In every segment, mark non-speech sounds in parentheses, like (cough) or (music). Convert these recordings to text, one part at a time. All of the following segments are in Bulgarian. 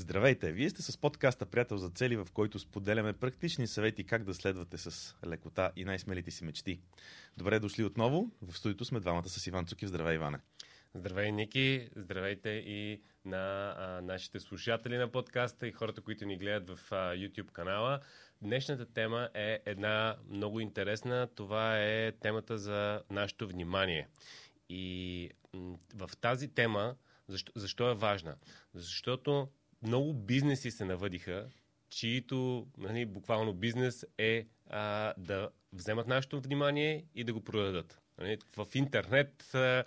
Здравейте! Вие сте с подкаста Приятел за цели, в който споделяме практични съвети как да следвате с лекота и най-смелите си мечти. Добре дошли отново. В студиото сме двамата с Иван Цукив. Здравей, Иване! Здравей, Ники! Здравейте и на а, нашите слушатели на подкаста и хората, които ни гледат в а, YouTube канала. Днешната тема е една много интересна. Това е темата за нашето внимание. И м- в тази тема, защо, защо е важна? Защото много бизнеси се навъдиха, чието нали, буквално бизнес е а, да вземат нашето внимание и да го продадат. Нали, в интернет а,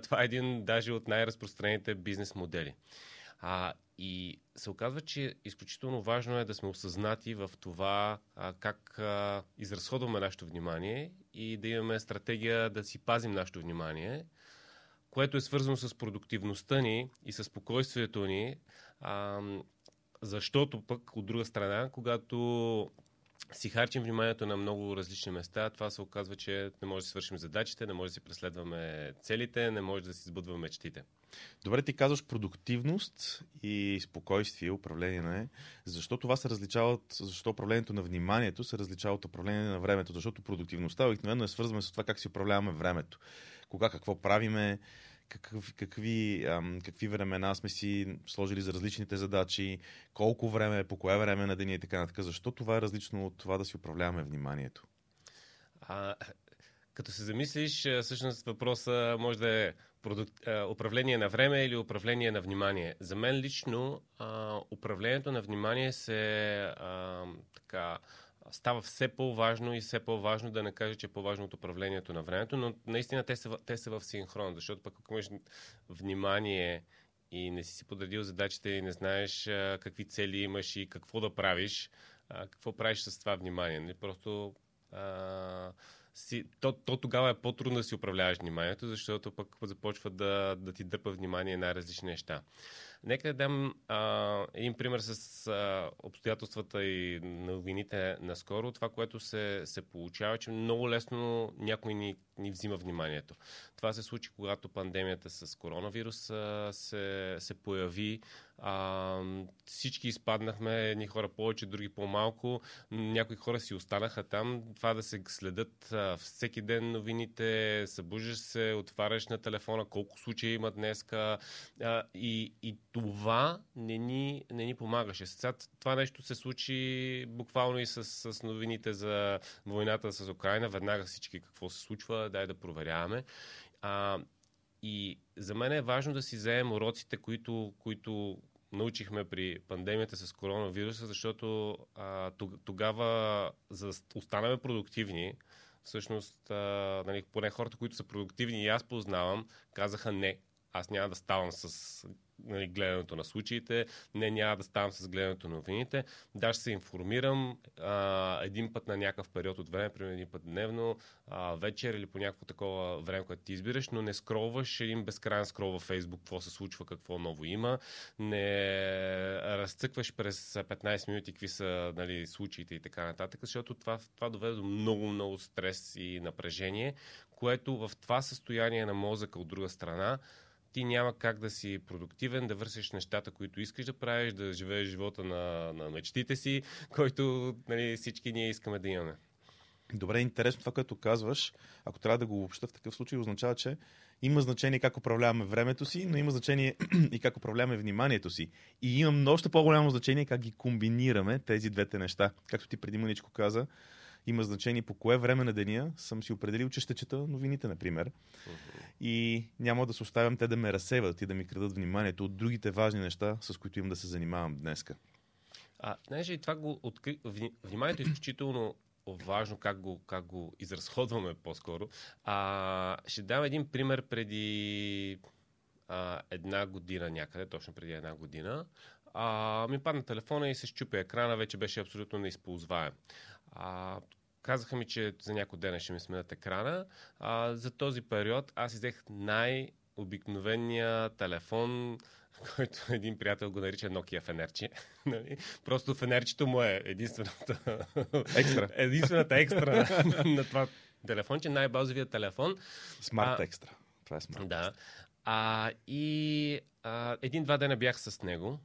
това е един даже от най-разпространените бизнес модели. А, и се оказва, че изключително важно е да сме осъзнати в това а, как а, изразходваме нашето внимание и да имаме стратегия да си пазим нашето внимание, което е свързано с продуктивността ни и с спокойствието ни, а, защото пък, от друга страна, когато си харчим вниманието на много различни места, това се оказва, че не може да си свършим задачите, не може да си преследваме целите, не може да си сбъдваме мечтите. Добре, ти казваш продуктивност и спокойствие, управление на е. Защо това се различава защо управлението на вниманието се различава от управление на времето? Защото продуктивността обикновено е свързана с това как си управляваме времето. Кога какво правиме, какъв, какви, ам, какви времена сме си сложили за различните задачи, колко време, по кое време на деня и така нататък. Защо това е различно от това да си управляваме вниманието? А, като се замислиш, всъщност въпроса може да е продук... управление на време или управление на внимание. За мен лично а, управлението на внимание се а, така става все по-важно и все по-важно да не кажа, че е по-важно от управлението на времето, но наистина те са, те са в синхрон, защото пък ако имаш внимание и не си си подредил задачите и не знаеш а, какви цели имаш и какво да правиш, а, какво правиш с това внимание. Нали? Просто а, си, то, то тогава е по-трудно да си управляваш вниманието, защото пък започва да, да ти дърпа внимание на различни неща. Нека да дам а, един пример с а, обстоятелствата и новините наскоро. Това, което се, се получава, че много лесно някой ни, ни взима вниманието. Това се случи, когато пандемията с коронавирус се, се появи. А, всички изпаднахме, едни хора повече, други по-малко. Някои хора си останаха там. Това да се следят а, всеки ден новините, събуждаш се, отваряш на телефона колко случаи има днеска а, и, и това не ни, не ни помагаше. Сега това нещо се случи буквално и с, с новините за войната с Украина. Веднага всички какво се случва, дай да проверяваме. А, и за мен е важно да си вземем уроците, които, които научихме при пандемията с коронавируса, защото а, тогава, за да останаме продуктивни, всъщност, а, нали, поне хората, които са продуктивни и аз познавам, казаха не, аз няма да ставам с нали, гледането на случаите, не няма да ставам с гледането на новините. Да, ще се информирам а, един път на някакъв период от време, примерно един път дневно, а, вечер или по някакво такова време, което ти избираш, но не скролваш един безкрайен скрол във Facebook, какво се случва, какво ново има. Не разцъкваш през 15 минути какви са нали, случаите и така нататък, защото това, това доведе до много, много стрес и напрежение, което в това състояние на мозъка от друга страна ти няма как да си продуктивен, да вършиш нещата, които искаш да правиш, да живееш живота на, на мечтите си, който нали, всички ние искаме да имаме. Добре, интересно това, което казваш. Ако трябва да го обобща в такъв случай, означава, че има значение как управляваме времето си, но има значение (clears throat) и как управляваме вниманието си. И има още по-голямо значение как ги комбинираме тези двете неща. Както ти преди мъничко каза, има значение по кое време на деня съм си определил, че ще чета новините, например. Uh-huh. И няма да се оставям те да ме разсеват и да ми крадат вниманието от другите важни неща, с които имам да се занимавам днеска. А, знаеш ли, това го откри... Вниманието е изключително важно как го, как го изразходваме по-скоро. А, ще дам един пример преди а, една година някъде, точно преди една година. А, ми падна телефона и се щупи екрана, вече беше абсолютно неизползваем. А, казаха ми, че за някой ден ще ми сменят екрана. А, за този период аз взех най-обикновения телефон, (laughs) който един приятел го нарича Nokia фенерче. (laughs) Нали? Просто фенерчето му е единствената екстра, (laughs) единствената екстра на това телефонче, най-базовия телефон. Смарт екстра. Това е смарт. Да. А, и а, един-два дена бях с него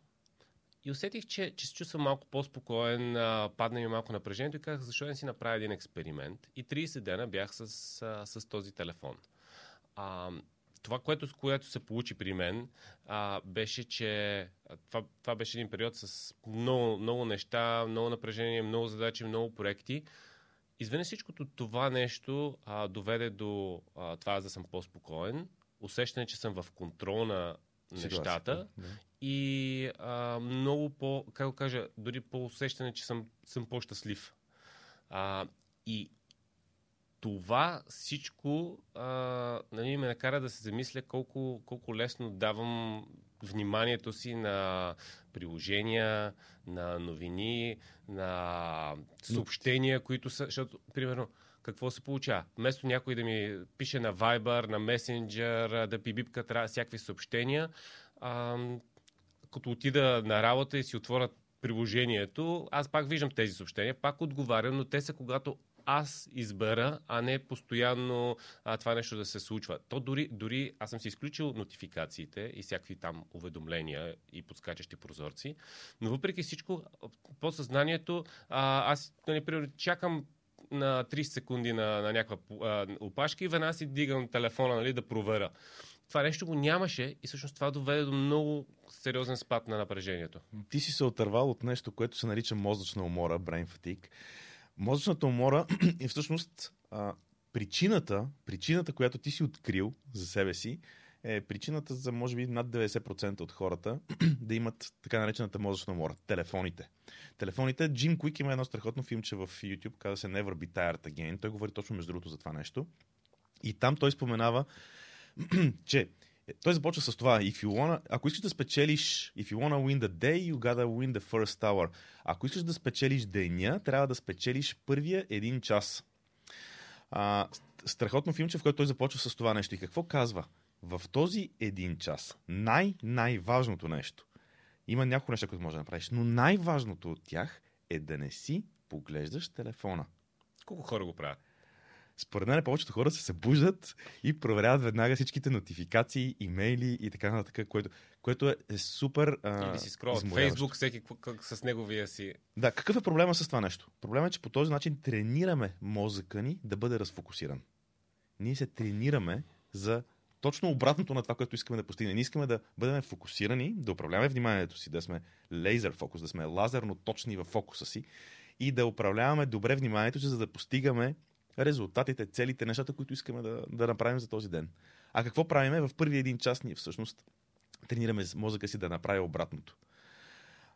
и усетих, че, че се чувствам малко по-спокоен, а, падна ми малко напрежението и казах, защо не си направя един експеримент. И 30 дена бях с, а, с този телефон. А, това, което, което се получи при мен, а, беше, че това, това беше един период с много, много неща, много напрежение, много задачи, много проекти. Извън всичкото това нещо а, доведе до а, това да съм по-спокоен, усещане, че съм в контрол на нещата Да. и а, много по, как го кажа, дори по усещане, че съм, съм по-щастлив. А, и това всичко а, нали, ме накара да се замисля колко, колко лесно давам вниманието си на приложения, на новини, на съобщения, които са... Защото, примерно, какво се получава? Вместо някой да ми пише на Viber, на Messenger, да пибипка всякакви съобщения, а, като отида на работа и си отворя приложението, аз пак виждам тези съобщения, пак отговарям, но те са когато аз избера, а не постоянно а, това нещо да се случва. То дори, дори аз съм си изключил нотификациите и всякакви там уведомления и подскачащи прозорци, но въпреки всичко, по съзнанието, аз, нали, чакам на 30 секунди на, на някаква опашка и веднага си дигам телефона нали, да проверя. Това нещо го нямаше и всъщност това доведе до много сериозен спад на напрежението. Ти си се отървал от нещо, което се нарича мозъчна умора, brain fatigue. Мозъчната умора (clears throat) е всъщност а, причината, причината, която ти си открил за себе си, е причината за, може би, над 90% от хората (clears throat) да имат така наречената мозъчна умора. Телефоните. Телефоните. Джим Куик има едно страхотно филмче в YouTube, казва се Never Be Tired Again. Той говори точно между другото за това нещо. И там той споменава, (clears throat) че той започва с това. If you wanna, ако искаш да спечелиш, if you wanna win the day, you gotta win the first hour. Ако искаш да спечелиш деня, трябва да спечелиш първия един час. А, страхотно филмче, в което той започва с това нещо. И какво казва? В този един час, най-най-важното нещо, има няколко неща, които можеш да направиш, но най-важното от тях е да не си поглеждаш телефона. Колко хора го правят? Според мен повечето хора се събуждат и проверяват веднага всичките нотификации, имейли и така нататък, което, което е, е супер. А, Или си изморяващо. Фейсбук, всеки как, с неговия си. Да, какъв е проблема с това нещо? Проблемът е, че по този начин тренираме мозъка ни да бъде разфокусиран. Ние се тренираме за точно обратното на това, което искаме да постигнем. Ние искаме да бъдем фокусирани, да управляваме вниманието си, да сме лазер фокус, да сме лазерно точни в фокуса си и да управляваме добре вниманието си, за да постигаме резултатите, целите, нещата, които искаме да, да направим за този ден. А какво правиме? В първи един час ние всъщност тренираме мозъка си да направи обратното.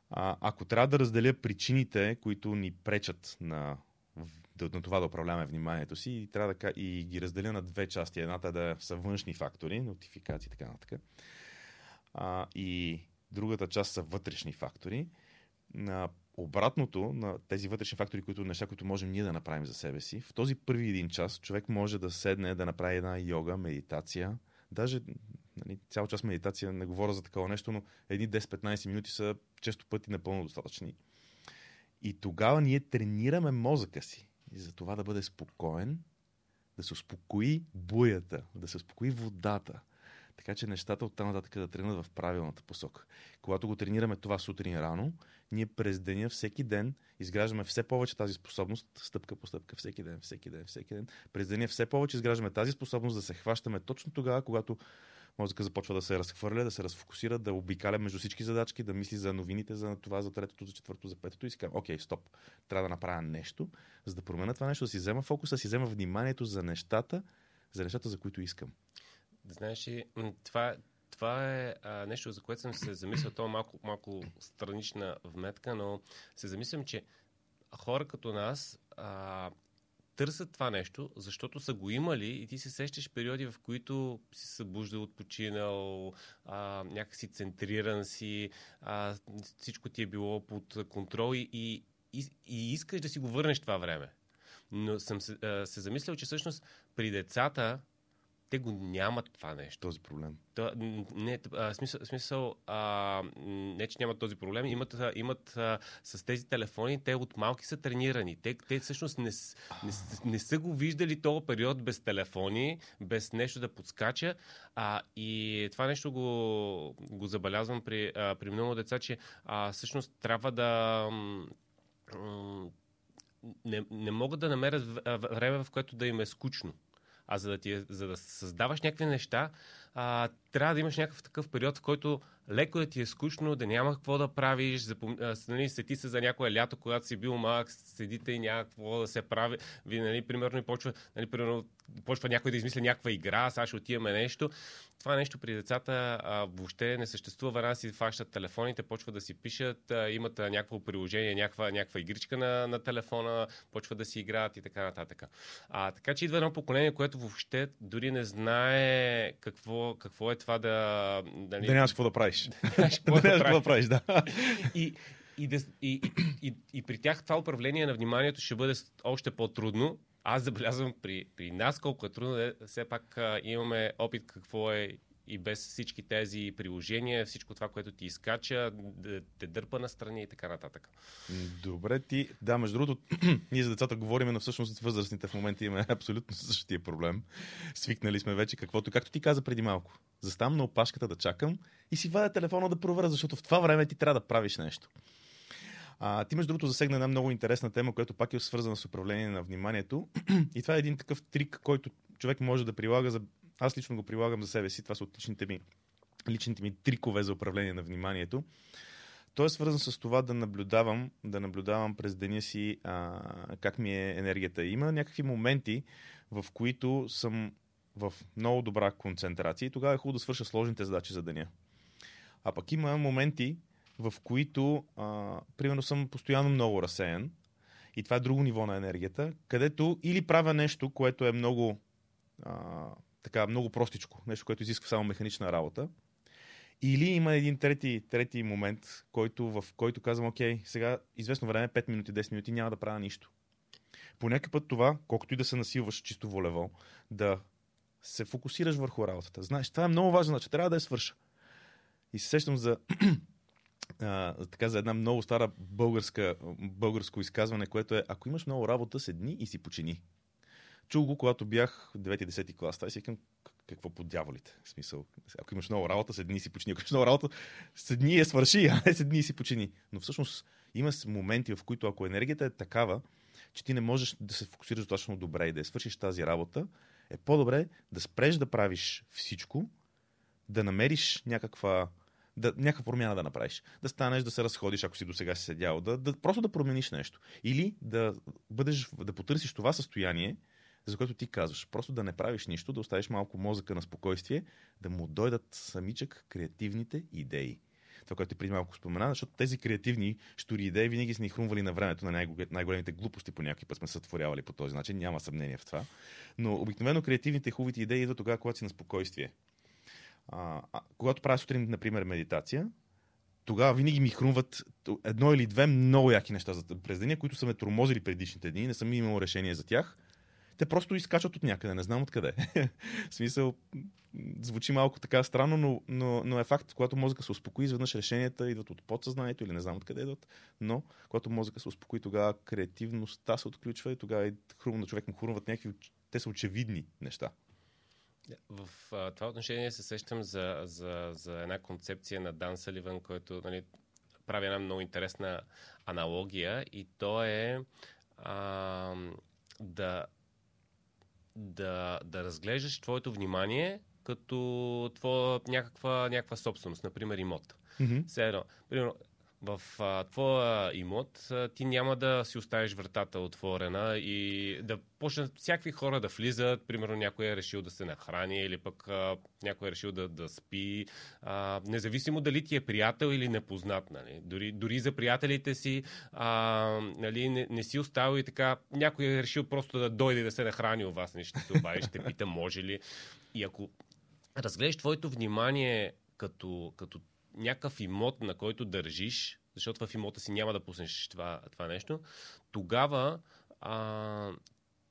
А, ако трябва да разделя причините, които ни пречат на, на това да управляваме вниманието си, и, трябва да, и ги разделя на две части. Едната е да са външни фактори, нотификации и така нататък. И другата част са вътрешни фактори. На обратното на тези вътрешни фактори, които неща, които можем ние да направим за себе си, в този първи един час човек може да седне да направи една йога, медитация, даже нали, цял час медитация, не говоря за такова нещо, но едни 10-15 минути са често пъти напълно достатъчни. И тогава ние тренираме мозъка си. И за това да бъде спокоен, да се успокои буята, да се успокои водата. Така че нещата от там нататък да тръгнат в правилната посока. Когато го тренираме това сутрин рано, ние през деня, всеки ден, изграждаме все повече тази способност, стъпка по стъпка, всеки ден, всеки ден, всеки ден. През деня все повече изграждаме тази способност да се хващаме точно тогава, когато мозъка започва да се разхвърля, да се разфокусира, да обикаля между всички задачки, да мисли за новините, за това, за третото, за четвърто, за петото и си казвам, окей, стоп, трябва да направя нещо, за да променя това нещо, да си взема фокуса, да си взема вниманието за нещата, за нещата, за които искам. Знаеш ли, това, това е а, нещо, за което съм се замислил, то е малко, малко странична вметка, но се замислям, че хора като нас а, търсят това нещо, защото са го имали и ти се сещаш периоди, в които си събуждал, отпочинал, а, някакси центриран си, а, всичко ти е било под контрол и, и, и искаш да си го върнеш това време. Но съм се, а, се замислял, че всъщност при децата те го нямат това нещо. Този проблем. То, не, а, смисъл, смисъл а, не, че нямат този проблем, имат, а, имат а, с тези телефони, те от малки са тренирани. Те, те всъщност не, не, не са го виждали този период без телефони, без нещо да подскача. А, и това нещо го, го забелязвам при, а, при много деца, че а, всъщност трябва да не, не могат да намерят време, в което да им е скучно. А за да, ти, е, за да създаваш някакви неща, а, трябва да имаш някакъв такъв период, в който леко да ти е скучно, да няма какво да правиш, запом... нали, сети се за някое лято, когато си бил малък, седите и няма какво да се прави. Ви, нали, примерно, почва, нали, примерно, почва някой да измисля някаква игра, сега ще отиваме нещо. Това нещо при децата а, въобще не съществува. Веднага си фащат телефоните, почват да си пишат, а, имат а, някакво приложение, някаква, някаква игричка на, на телефона, почват да си играят и така нататък. А, така че идва едно поколение, което въобще дори не знае какво, какво е това да... Нали... Да нямаш какво да правиш. Да нямаш (laughs) какво да правиш, да. И, и, и, и, и, и при тях това управление на вниманието ще бъде още по-трудно, аз забелязвам при, при нас колко е трудно, да, все пак а, имаме опит какво е и без всички тези приложения, всичко това, което ти изкача, да те дърпа на страни и така нататък. Добре, ти, да, между другото, (clears throat) ние за децата говорим, но всъщност възрастните в момента имаме (laughs) абсолютно същия проблем. Свикнали сме вече каквото, както ти каза преди малко. Заставам на опашката да чакам и си вадя телефона да проверя, защото в това време ти трябва да правиш нещо. А, ти, между другото, засегна една много интересна тема, която пак е свързана с управление на вниманието. (clears throat) И това е един такъв трик, който човек може да прилага. За... Аз лично го прилагам за себе си. Това са от личните ми, личните ми трикове за управление на вниманието. Той е свързан с това да наблюдавам, да наблюдавам през деня си а, как ми е енергията. Има някакви моменти, в които съм в много добра концентрация и тогава е хубаво да свърша сложните задачи за деня. А пък има моменти, в които, а, примерно, съм постоянно много разсеян и това е друго ниво на енергията, където или правя нещо, което е много, а, така, много простичко, нещо, което изисква само механична работа, или има един трети, трети момент, който, в който казвам, окей, сега известно време, 5 минути, 10 минути, няма да правя нищо. По някакъв път това, колкото и да се насилваш чисто волево, да се фокусираш върху работата. Знаеш, това е много важно, значи трябва да я свърша. И се сещам за (clears throat) а, така за една много стара българска, българско изказване, което е ако имаш много работа, седни и си почини. Чул го, когато бях в 9-10 клас. Това си към какво по дяволите. В смисъл, ако имаш много работа, седни и си почини. Ако имаш много работа, седни и я свърши, (laughs) а не седни и си почини. Но всъщност има моменти, в които ако енергията е такава, че ти не можеш да се фокусираш достатъчно добре и да я свършиш тази работа, е по-добре да спреш да правиш всичко, да намериш някаква да, някаква промяна да направиш. Да станеш, да се разходиш, ако си до сега си седял, да, да, просто да промениш нещо. Или да бъдеш, да потърсиш това състояние, за което ти казваш. Просто да не правиш нищо, да оставиш малко мозъка на спокойствие, да му дойдат самичък креативните идеи. Това, което ти преди малко спомена, защото тези креативни штури идеи винаги са ни хрумвали на времето на най-големите глупости по някакъв път сме сътворявали по този начин, няма съмнение в това. Но обикновено креативните хубавите идеи идват тогава, когато си на спокойствие. А, а, когато правя сутрин, например, медитация, тогава винаги ми хрумват едно или две много яки неща за през деня, които са ме тормозили предишните дни, не съм имал решение за тях. Те просто изкачат от някъде, не знам откъде. (laughs) в смисъл, звучи малко така странно, но, но, но е факт, когато мозъка се успокои, изведнъж решенията идват от подсъзнанието или не знам откъде идват, но когато мозъка се успокои, тогава креативността се отключва и тогава и хрум на човек му хрумват някакви, те са очевидни неща. В а, това отношение се сещам за, за, за една концепция на Дан Саливан, който нали, прави една много интересна аналогия и то е а, да, да, да разглеждаш твоето внимание като твоя някаква, някаква собственост, например имот. Mm-hmm. едно, примерно, в а, твоя имот а, ти няма да си оставиш вратата отворена и да почнат всякакви хора да влизат. Примерно някой е решил да се нахрани или пък а, някой е решил да, да спи. А, независимо дали ти е приятел или непознат. Нали. Дори, дори за приятелите си а, нали, не, не си оставил и така. Някой е решил просто да дойде да се нахрани у вас. Не ще се обади, ще пита може ли. И ако разгледаш твоето внимание като, като някакъв имот, на който държиш, защото в имота си няма да пуснеш това, това нещо, тогава а,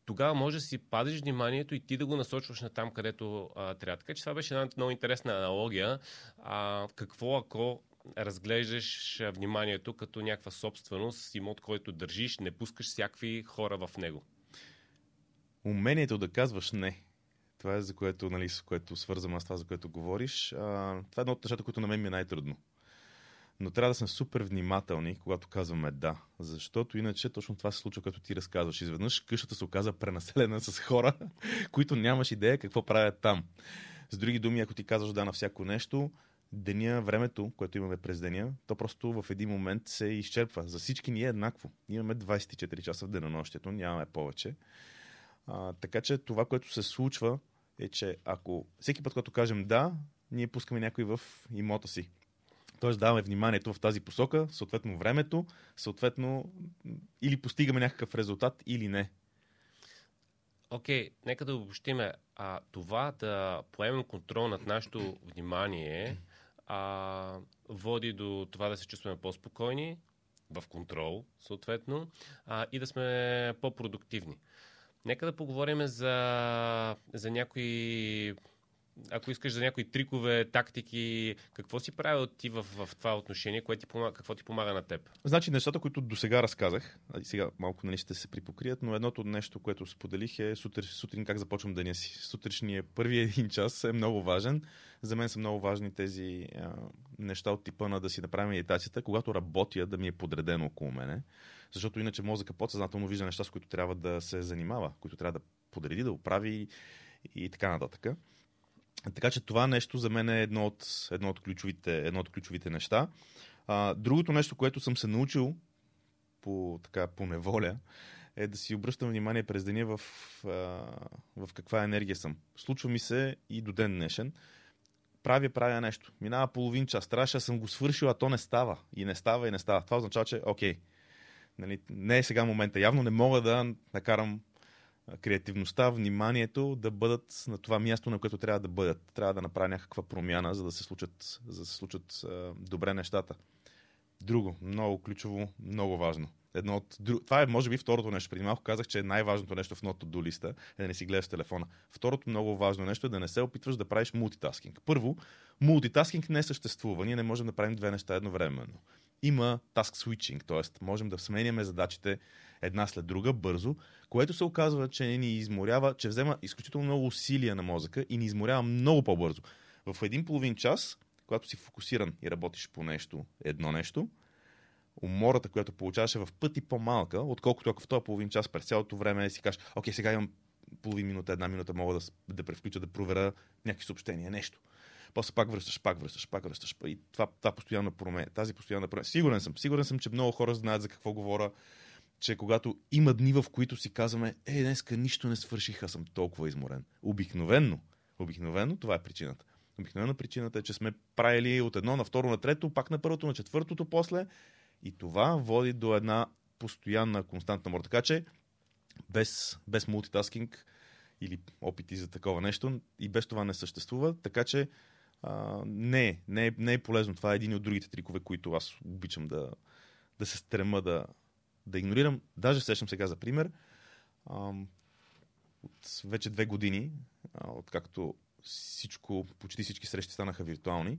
тогава може да си падиш вниманието и ти да го насочваш на там, където а, трябва. Така че това беше една много интересна аналогия. А, какво ако разглеждаш вниманието като някаква собственост, имот, който държиш, не пускаш всякакви хора в него. Умението да казваш не. Това е за което, нали, с което свързвам с това, за което говориш. А, това е едно от нещата, които на мен ми е най-трудно. Но трябва да сме супер внимателни, когато казваме да. Защото иначе точно това се случва, като ти разказваш. Изведнъж къщата се оказа пренаселена с хора, (laughs) които нямаш идея какво правят там. С други думи, ако ти казваш да на всяко нещо, деня, времето, което имаме през деня, то просто в един момент се изчерпва. За всички ни е еднакво. Имаме 24 часа в денонощието, нямаме повече. А, така че това, което се случва, е, че ако всеки път, когато кажем да, ние пускаме някой в имота си. Тоест даваме вниманието в тази посока, съответно времето, съответно или постигаме някакъв резултат или не. Окей, okay, нека да обобщиме. А, това да поемем контрол над нашето внимание а, води до това да се чувстваме по-спокойни, в контрол, съответно, а, и да сме по-продуктивни. Нека да поговорим за, за някои ако искаш за някои трикове, тактики, какво си правил ти в, в това отношение, кое ти помага, какво ти помага на теб? Значи нещата, които до сега разказах, сега малко нали ще се припокрият, но едното нещо, което споделих е сутр, сутрин как започвам деня си. Сутрешния първи (laughs) един час е много важен. За мен са много важни тези а, неща от типа на да си направим медитацията, когато работя да ми е подредено около мене. Защото иначе мозъка подсъзнателно вижда неща, с които трябва да се занимава, които трябва да подреди, да оправи и така нататък. Така че това нещо за мен е едно от, едно от, ключовите, едно от ключовите неща. А, другото нещо, което съм се научил по, така, по неволя, е да си обръщам внимание през деня в, а, в каква енергия съм. Случва ми се и до ден днешен. Правя, правя нещо. Минава половин час. Трябваше да съм го свършил, а то не става. И не става, и не става. Това означава, че окей. Нали, не е сега момента. Явно не мога да накарам креативността, вниманието да бъдат на това място, на което трябва да бъдат. Трябва да направя някаква промяна, за да се случат, за да се случат а, добре нещата. Друго, много ключово, много важно. Едно от. Това е, може би, второто нещо. Преди малко казах, че е най-важното нещо в ното до листа е да не си гледаш телефона. Второто много важно нещо е да не се опитваш да правиш мултитаскинг. Първо, мултитаскинг не съществува. Ние не можем да правим две неща едновременно. Има task switching, т.е. можем да сменяме задачите една след друга бързо, което се оказва, че ни изморява, че взема изключително много усилия на мозъка и ни изморява много по-бързо. В един половин час, когато си фокусиран и работиш по нещо, едно нещо, умората, която получаваш е в пъти по-малка, отколкото ако в този половин час през цялото време си кажеш, окей, сега имам половин минута, една минута, мога да, да превключа, да проверя някакви съобщения, нещо. После пак връщаш, пак връщаш, пак връщаш. И това, това постоянно променя, тази постоянна променя. Сигурен съм, сигурен съм, че много хора знаят за какво говоря че когато има дни, в които си казваме, е, днеска нищо не свърших, аз съм толкова изморен. Обикновенно, обикновено това е причината. Обикновено причината е, че сме правили от едно на второ на трето, пак на първото, на четвъртото после. И това води до една постоянна, константна мор. Така че, без, без мултитаскинг или опити за такова нещо, и без това не съществува. Така че, а, не, не, не е полезно. Това е един от другите трикове, които аз обичам да, да се стрема да, да игнорирам. Даже сещам сега за пример. Ам, от вече две години, а, откакто всичко, почти всички срещи станаха виртуални,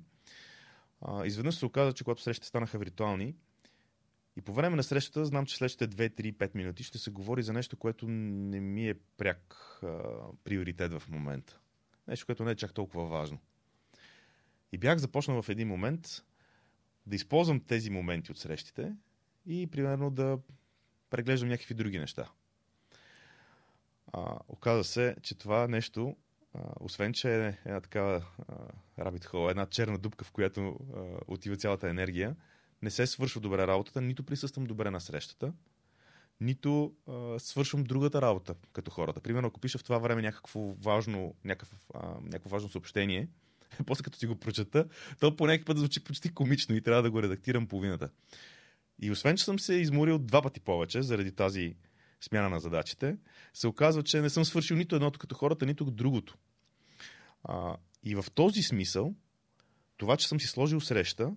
а, изведнъж се оказа, че когато срещите станаха виртуални, и по време на срещата знам, че следващите 2-3-5 минути ще се говори за нещо, което не ми е пряк а, приоритет в момента. Нещо, което не е чак толкова важно. И бях започнал в един момент да използвам тези моменти от срещите и примерно да преглеждам някакви други неща. А, оказа се, че това нещо, а, освен че е една такава рабит хол, една черна дупка, в която а, отива цялата енергия, не се свършва добре работата, нито присъствам добре на срещата, нито а, свършвам другата работа като хората. Примерно, ако пиша в това време някакво важно, някакво, а, някакво важно съобщение, (laughs) после като си го прочета, то по някакъв път звучи почти комично и трябва да го редактирам половината. И освен, че съм се изморил два пъти повече заради тази смяна на задачите, се оказва, че не съм свършил нито едното като хората, нито другото. А, и в този смисъл, това, че съм си сложил среща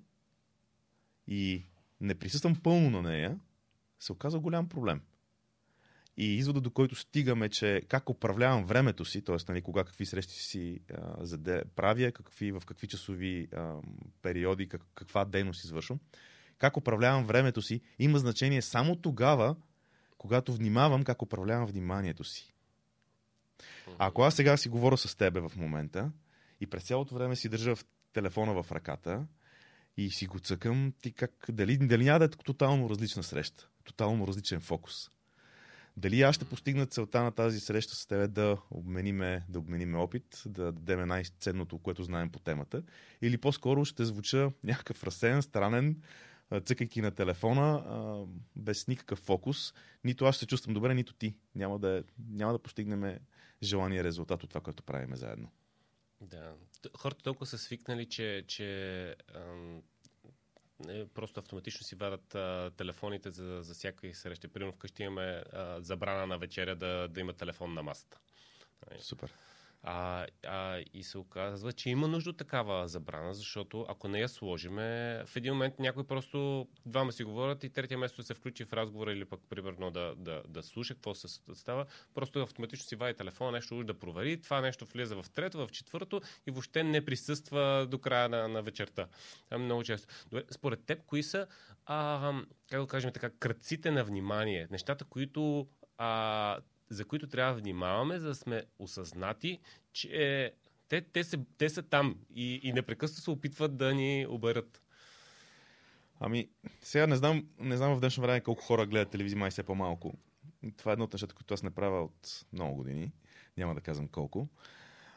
и не присъствам пълно на нея, се оказа голям проблем. И извода, до който стигаме, че как управлявам времето си, т.е. Нали, кога какви срещи си а, заде, правя, какви, в какви часови а, периоди, как, каква дейност извършвам, как управлявам времето си, има значение само тогава, когато внимавам как управлявам вниманието си. А ако аз сега си говоря с тебе в момента и през цялото време си държа в телефона в ръката и си го цъкам, ти как, дали, дали няма да е тотално различна среща, тотално различен фокус. Дали аз ще постигна целта на тази среща с тебе да обмениме, да обмениме опит, да дадем най-ценното, което знаем по темата, или по-скоро ще звуча някакъв разсеян, странен, цъкайки на телефона, без никакъв фокус. Нито аз ще се чувствам добре, нито ти. Няма да, няма да постигнем желания резултат от това, което правиме заедно. Да. Хората толкова са свикнали, че, че ам, не, просто автоматично си вадат а, телефоните за, за всякакви срещи. Примерно вкъщи имаме а, забрана на вечеря да, да има телефон на масата. Супер. А, а, и се оказва, че има нужда от такава забрана, защото ако не я сложиме, в един момент някой просто двама си говорят и третия место се включи в разговора или пък примерно да, да, да слуша какво се става, просто автоматично си вади телефона, нещо уж да провери, това нещо влиза в трето, в четвърто и въобще не присъства до края на, на вечерта. Това е много често. Добре, според теб, кои са, а, как да кажем така, кръците на внимание, нещата, които а, за които трябва да внимаваме, за да сме осъзнати, че те, те, се, те са там и, и непрекъснато се опитват да ни оберат. Ами, сега не знам, не знам в днешно време колко хора гледат телевизия, май все по-малко. Това е едно от нещата, които аз не правя от много години. Няма да казвам колко.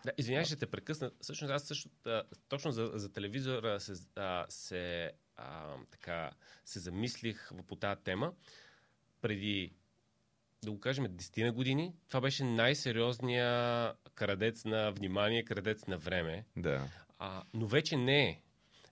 Да, извинявай, ще те прекъсна. Всъщност аз също а, точно за, за телевизора се, а, се, а, така, се замислих по тази тема. Преди да го кажем, 10 на години, това беше най-сериозния крадец на внимание, крадец на време. Да. А, но вече не е.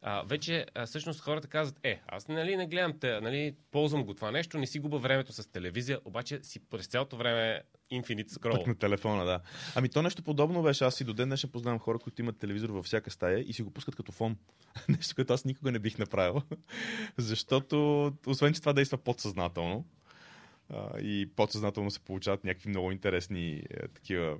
А, вече а, всъщност хората казват, е, аз нали не гледам, те, нали, ползвам го това нещо, не си губа времето с телевизия, обаче си през цялото време Infinite Scroll. Пък на телефона, да. Ами то нещо подобно беше. Аз и до ден днешен познавам хора, които имат телевизор във всяка стая и си го пускат като фон. (laughs) нещо, което аз никога не бих направил. (laughs) Защото, освен че това действа подсъзнателно, а, и подсъзнателно се получават някакви много интересни е, такива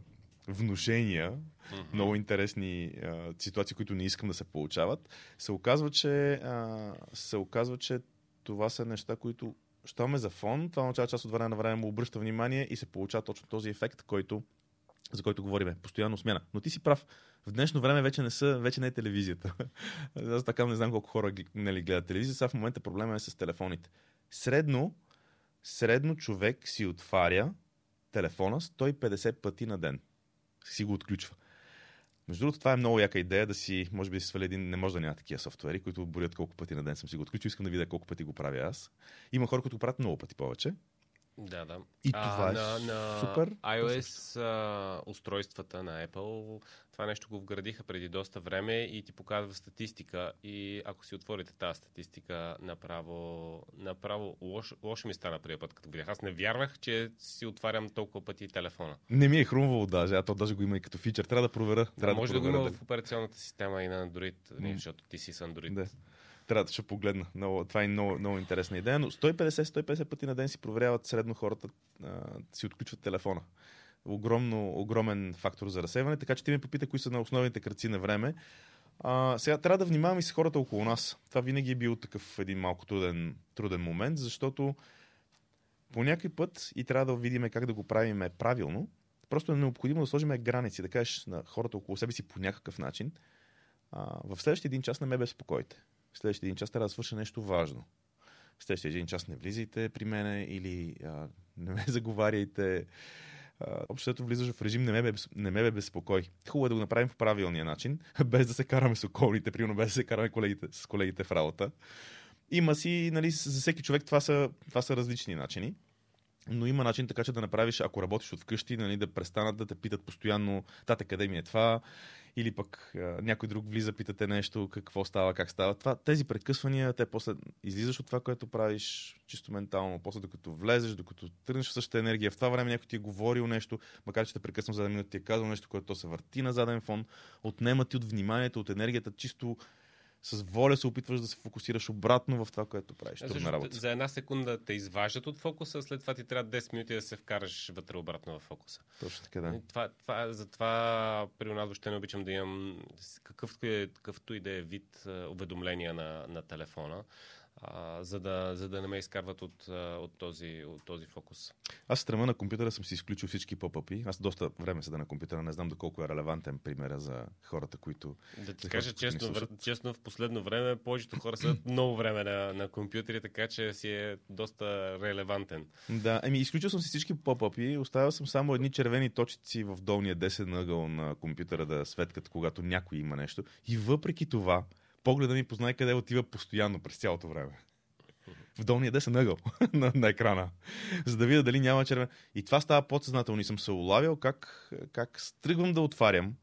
внушения, mm-hmm. много интересни а, ситуации, които не искам да се получават, се оказва, че, а, се оказва, че това са неща, които щом е за фон, това означава част от време на време му обръща внимание и се получава точно този ефект, който, за който говориме. Постоянно смяна. Но ти си прав. В днешно време вече не, са, вече не е телевизията. (laughs) Аз така не знам колко хора нали, гледат телевизия. Сега в момента проблема е с телефоните. Средно средно човек си отваря телефона 150 пъти на ден. Си го отключва. Между другото, това е много яка идея да си, може би да си свали един, не може да няма такива софтуери, които борят колко пъти на ден съм си го отключил. Искам да видя колко пъти го правя аз. Има хора, които го правят много пъти повече. Да, да. И а, това е на, на супер. iOS а, устройствата на Apple, това нещо го вградиха преди доста време и ти показва статистика. И ако си отворите тази статистика, направо, направо лош, лошо ми стана при път, като видях. Аз не вярвах, че си отварям толкова пъти телефона. Не ми е хрумвало даже, а то даже го има и като фичър. Трябва да проверя. Трябва да, може да, да го има в операционната система и на Android, mm. защото ти си с Android. Да. Трябва да ще погледна. Много, това е много, много интересна идея. Но 150-150 пъти на ден си проверяват средно хората, а, си отключват телефона. Огромно, огромен фактор за разсеване. Така че ти ме попита кои са на основните кръци на време. А, сега трябва да внимаваме и с хората около нас. Това винаги е бил такъв един малко труден, труден момент, защото по някой път и трябва да видим как да го правим правилно. Просто е необходимо да сложим граници, да кажеш на хората около себе си по някакъв начин. А, в следващия един час не ме безпокойте следващия един час трябва да свърша нещо важно. В следващия един час не влизайте при мене или а, не ме (laughs) заговаряйте. Общото влизаш в режим не ме, не ме безпокой. Хубаво е да го направим по правилния начин, (laughs) без да се караме с околните, примерно без да се караме колегите, с колегите в работа. Има си, нали, за всеки човек това са, това са различни начини. Но има начин така, че да направиш, ако работиш от вкъщи, нали, да престанат да те питат постоянно, тате, къде ми е това, или пък а, някой друг влиза, питате нещо, какво става, как става. Това, тези прекъсвания, те после излизаш от това, което правиш чисто ментално, после докато влезеш, докато тръгнеш в същата енергия, в това време някой ти е говорил нещо, макар че те прекъсвам за да минути, ти е казал нещо, което то се върти на заден фон, отнема ти от вниманието, от енергията, чисто с воля се опитваш да се фокусираш обратно в това, което правиш. А, също, работа. за една секунда те изваждат от фокуса, след това ти трябва 10 минути да се вкараш вътре обратно в фокуса. Точно така, да. Това, това, затова при нас въобще не обичам да имам какъвто, е, какъвто и да е вид уведомления на, на телефона, а, за, да, за да не ме изкарват от, от, този, от този фокус. Аз стрема на компютъра съм си изключил всички попъпи. Аз доста време седа на компютъра, не знам доколко е релевантен примера за хората, които... Да ти кажа хората, честно, вър- честно, в последно време повечето хора са (laughs) много време на, на компютъри, така че си е доста релевантен. Да, еми изключил съм си всички попъпи, оставил съм само едни червени точици в долния десен ъгъл на компютъра да светкат, когато някой има нещо. И въпреки това, погледа ми познай къде отива постоянно през цялото време. В долния десен ъгъл (laughs) на, на екрана. За да видя дали няма червен. И това става подсъзнателно. И съм се улавял как, как тръгвам да отварям,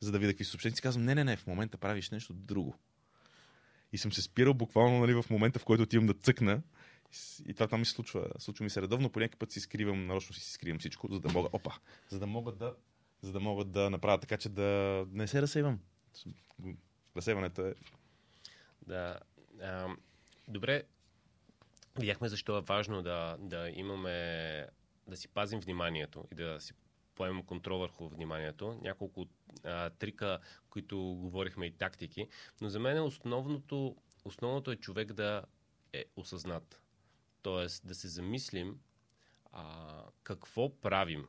за да видя какви съобщения. Си казвам, не, не, не, в момента правиш нещо друго. И съм се спирал буквално нали, в момента, в който отивам да цъкна. И това там ми се случва. Случва ми се редовно. По някакъв път си скривам, нарочно си скривам всичко, за да мога. Опа! За да мога да. За да мога да направя така, че да не се разсейвам. Разсейването е. Да. А, добре, видяхме защо е важно да, да имаме, да си пазим вниманието и да си поемем контрол върху вниманието. Няколко а, трика, които говорихме и тактики, но за мен основното, основното е човек да е осъзнат. Тоест да се замислим а, какво правим.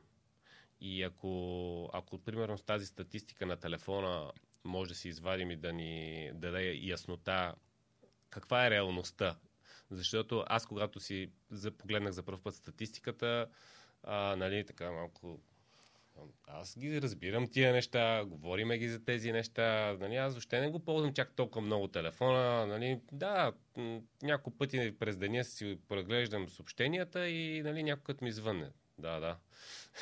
И ако, ако, примерно, с тази статистика на телефона може да си извадим и да ни даде яснота каква е реалността. Защото аз, когато си погледнах за първ път статистиката, а, нали, така малко аз ги разбирам тия неща, говориме ги за тези неща. Нали, аз въобще не го ползвам чак толкова много телефона. Нали, да, няколко пъти през деня си преглеждам съобщенията и нали, някой ми звънне. Да, да.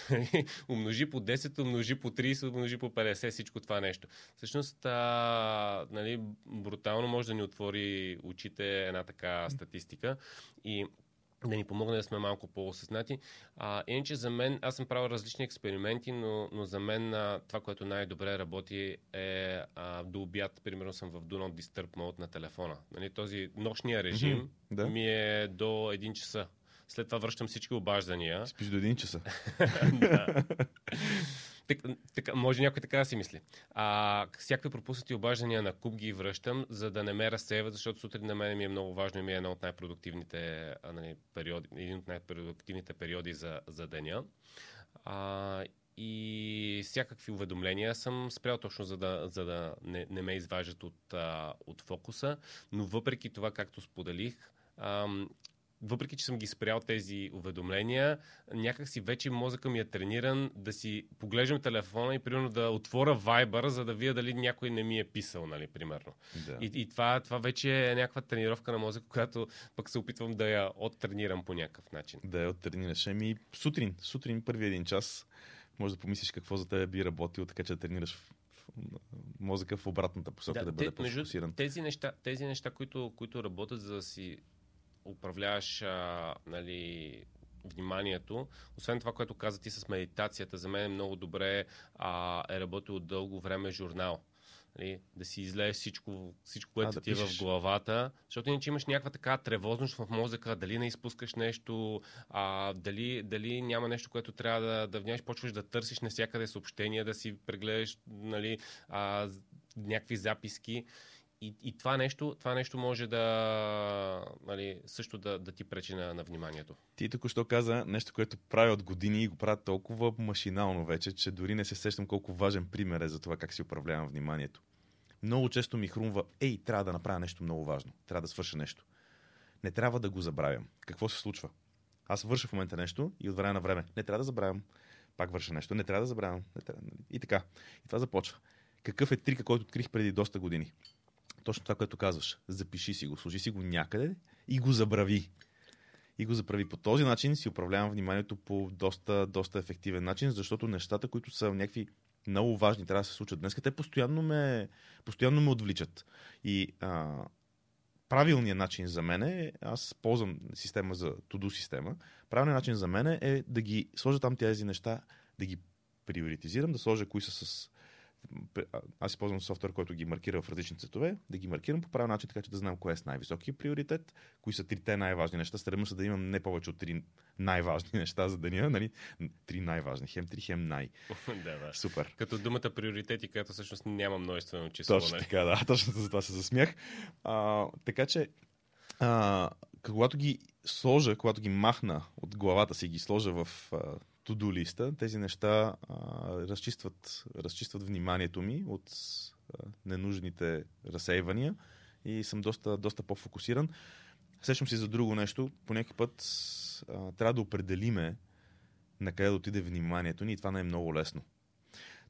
(laughs) умножи по 10, умножи по 30, умножи по 50, всичко това нещо. Всъщност, а, нали, брутално може да ни отвори очите една така статистика и да ни помогне да сме малко по-осъзнати. А, иначе за мен, аз съм правил различни експерименти, но, но за мен а, това, което най-добре работи е а, до обяд, примерно съм в Do Not Disturb mode на телефона. Нали, този нощния режим Мгм, да. ми е до 1 часа. След това връщам всички обаждания. Спиш до един часа. (laughs) да. (laughs) Так, така, може някой така да си мисли. А, всякакви пропуснати обаждания на куп ги връщам, за да не ме разсейват, защото сутрин на мен ми е много важно и ми е едно от най-продуктивните нали, периоди, един от най-продуктивните периоди за, за деня. А, и всякакви уведомления съм спрял точно за да, за да не, не ме изважат от, а, от фокуса, но въпреки това, както споделих, ам, въпреки че съм ги спрял тези уведомления, някак си вече мозъка ми е трениран да си поглеждам телефона и примерно да отворя Viber, за да видя дали някой не ми е писал, нали, примерно. Да. И, и това, това вече е някаква тренировка на мозъка, която пък се опитвам да я оттренирам по някакъв начин. Да я оттренираш. Ами сутрин, сутрин първи един час, може да помислиш какво за теб би работило, така че да тренираш мозъка в обратната посока, да, да бъде те- по-фокусиран. тези неща, тези неща които, които работят за да си управляваш а, нали, вниманието, освен това, което каза ти с медитацията, за мен е много добре а, е работил дълго време журнал. Нали, да си излееш всичко, всичко което А, да ти е в пишеш. главата, защото иначе имаш някаква така тревожност в мозъка, дали не изпускаш нещо, а, дали, дали няма нещо, което трябва да, да внимаваш, почваш да търсиш навсякъде съобщения, да си прегледаш нали, а, някакви записки. И, и това, нещо, това нещо може да нали, също да, да ти пречи на, на вниманието. Ти току-що каза нещо, което правя от години и го правя толкова машинално вече, че дори не се сещам колко важен пример е за това как си управлявам вниманието. Много често ми хрумва, ей, трябва да направя нещо много важно, трябва да свърша нещо. Не трябва да го забравям. Какво се случва? Аз върша в момента нещо и от време на време. Не трябва да забравям. Пак върша нещо. Не трябва да забравям. Не трябва... нали? И така. И това започва. Какъв е трика, който открих преди доста години? Точно това, което казваш. Запиши си го, сложи си го някъде и го забрави и го заправи. По този начин си управлявам вниманието по доста, доста ефективен начин, защото нещата, които са някакви много важни, трябва да се случат днес, те постоянно ме, постоянно ме отвличат. И а, правилният начин за мен е, аз ползвам система за to-do система, правилният начин за мен е да ги сложа там тези неща, да ги приоритизирам, да сложа кои са с аз използвам софтуер, който ги маркира в различни цветове, да ги маркирам по правил начин, така че да знам кое е с най-високия приоритет, кои са трите най-важни неща. Стремя се да имам не повече от три най-важни (laughs) неща за деня, нали? Три най-важни, хем три, хем най. да, да. Супер. Като думата приоритети, която всъщност няма множествено число. Точно нали? така, да. (laughs) Точно за това се засмях. А, така че, а, когато ги сложа, когато ги махна от главата си, ги сложа в to-do листа, тези неща а, разчистват, разчистват вниманието ми от а, ненужните разсейвания и съм доста, доста по-фокусиран. Сещам си за друго нещо. По някакъв път а, трябва да определиме на къде да отиде вниманието ни и това не е много лесно.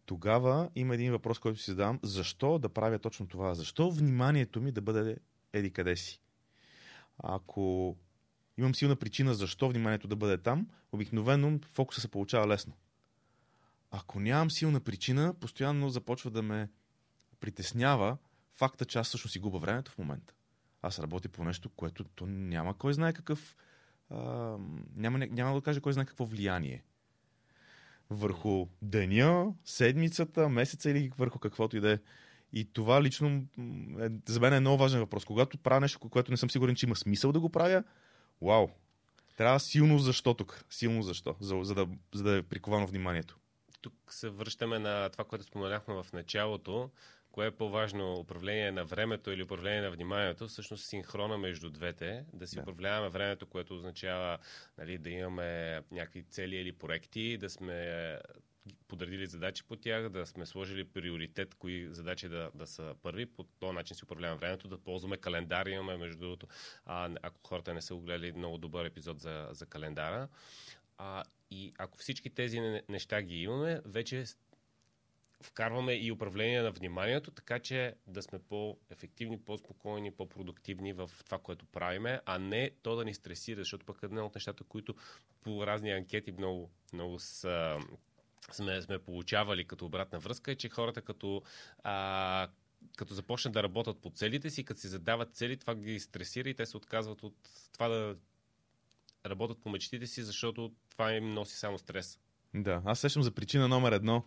Тогава има един въпрос, който си задавам. Защо да правя точно това? Защо вниманието ми да бъде еди къде си? Ако имам силна причина защо вниманието да бъде там, обикновено фокуса се получава лесно. Ако нямам силна причина, постоянно започва да ме притеснява факта, че аз всъщност си губа времето в момента. Аз работя по нещо, което то няма кой знае какъв. А, няма, няма да кажа кой знае какво влияние. Върху деня, седмицата, месеца или върху каквото и да е. И това лично е, за мен е много важен въпрос. Когато правя нещо, което не съм сигурен, че има смисъл да го правя, Вау! Трябва силно защо тук. Силно защо, за, за, да, за да е приковано вниманието. Тук се връщаме на това, което споменахме в началото. Кое е по-важно, управление на времето или управление на вниманието? Всъщност синхрона между двете, да си да. управляваме времето, което означава нали, да имаме някакви цели или проекти, да сме подредили задачи по тях, да сме сложили приоритет, кои задачи да, да са първи. По този начин си управляваме времето, да ползваме календар. Имаме, между другото, а, ако хората не са огледали много добър епизод за, за календара. А, и ако всички тези неща ги имаме, вече вкарваме и управление на вниманието, така че да сме по-ефективни, по-спокойни, по-продуктивни в това, което правиме, а не то да ни стресира, защото пък една от нещата, които по разни анкети много, много са сме, сме получавали като обратна връзка е, че хората като, а, като започнат да работят по целите си, като си задават цели, това ги стресира и те се отказват от това да работят по мечтите си, защото това им носи само стрес. Да, аз сещам за причина номер едно,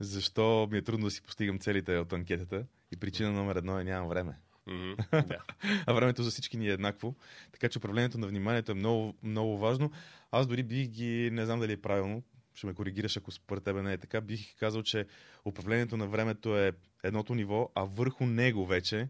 защо ми е трудно да си постигам целите от анкетата. И причина номер едно е нямам време. Mm-hmm, (laughs) да. а времето за всички ни е еднакво. Така че управлението на вниманието е много, много важно. Аз дори бих ги, не знам дали е правилно, ще ме коригираш, ако според тебе не е така, бих казал, че управлението на времето е едното ниво, а върху него вече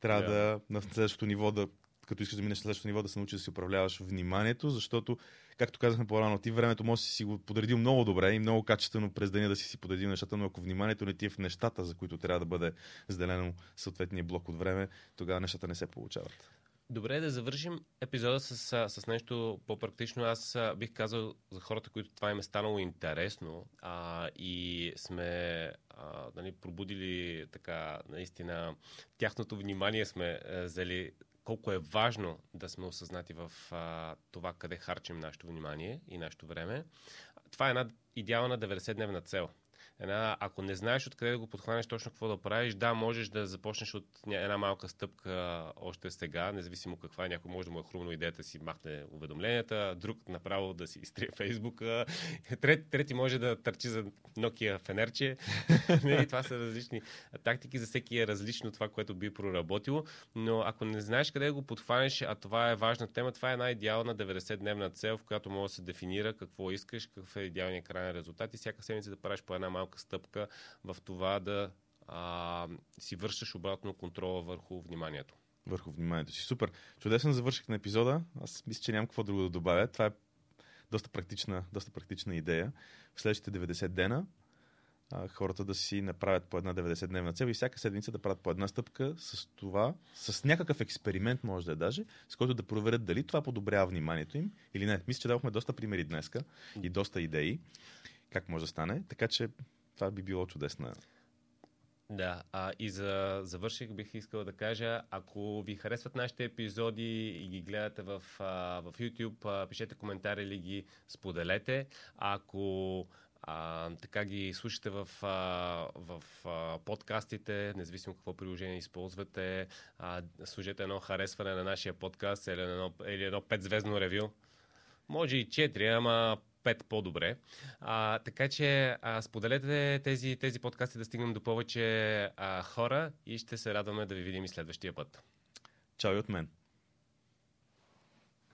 трябва yeah. да на следващото ниво да като искаш да минеш на следващото ниво, да се научиш да си управляваш вниманието, защото, както казахме по-рано, ти времето може да си го подредил много добре и много качествено през деня да си си подредил нещата, но ако вниманието не ти е в нещата, за които трябва да бъде заделено съответния блок от време, тогава нещата не се получават. Добре, да завършим епизода с, с нещо по-практично. Аз бих казал за хората, които това им е станало интересно а, и сме а, нали, пробудили така наистина тяхното внимание сме а, е, взели колко е важно да сме осъзнати в а, това къде харчим нашето внимание и нашето време. Това е една идеална 90-дневна цел – една, ако не знаеш откъде да го подхванеш точно какво да правиш, да, можеш да започнеш от една малка стъпка още сега, независимо каква е. Някой може да му е хрумно идеята си махне уведомленията, друг направо да си изтрие Фейсбука, трет, трети може да търчи за Nokia фенерче. (laughs) Нали, това са различни тактики, за всеки е различно това, което би проработило, но ако не знаеш къде да го подхванеш, а това е важна тема, това е една идеална 90-дневна цел, в която може да се дефинира какво искаш, какъв е идеалният крайен резултат и всяка седмица да правиш по една малка малка стъпка в това да а, си вършиш обратно контрола върху вниманието. Върху вниманието си. Супер. Чудесен завърших на епизода. Аз мисля, че нямам какво друго да добавя. Това е доста практична, доста практична идея. В следващите 90 дена а, хората да си направят по една 90-дневна цел и всяка седмица да правят по една стъпка с това, с някакъв експеримент, може да е даже, с който да проверят дали това подобрява вниманието им или не. Мисля, че дадохме доста примери днеска и доста идеи как може да стане. Така че това би било чудесна. Да, а, и за завърших бих искал да кажа, ако ви харесват нашите епизоди и ги гледате в, в YouTube, пишете коментари или ги споделете. Ако а, така ги слушате в, а, в подкастите, независимо какво приложение използвате, а, служете едно харесване на нашия подкаст или едно, или едно 5-звездно ревю. Може и 4, ама 5 по-добре. А, така че а, споделете тези, тези подкасти да стигнем до повече а, хора и ще се радваме да ви видим и следващия път. Чао и от мен.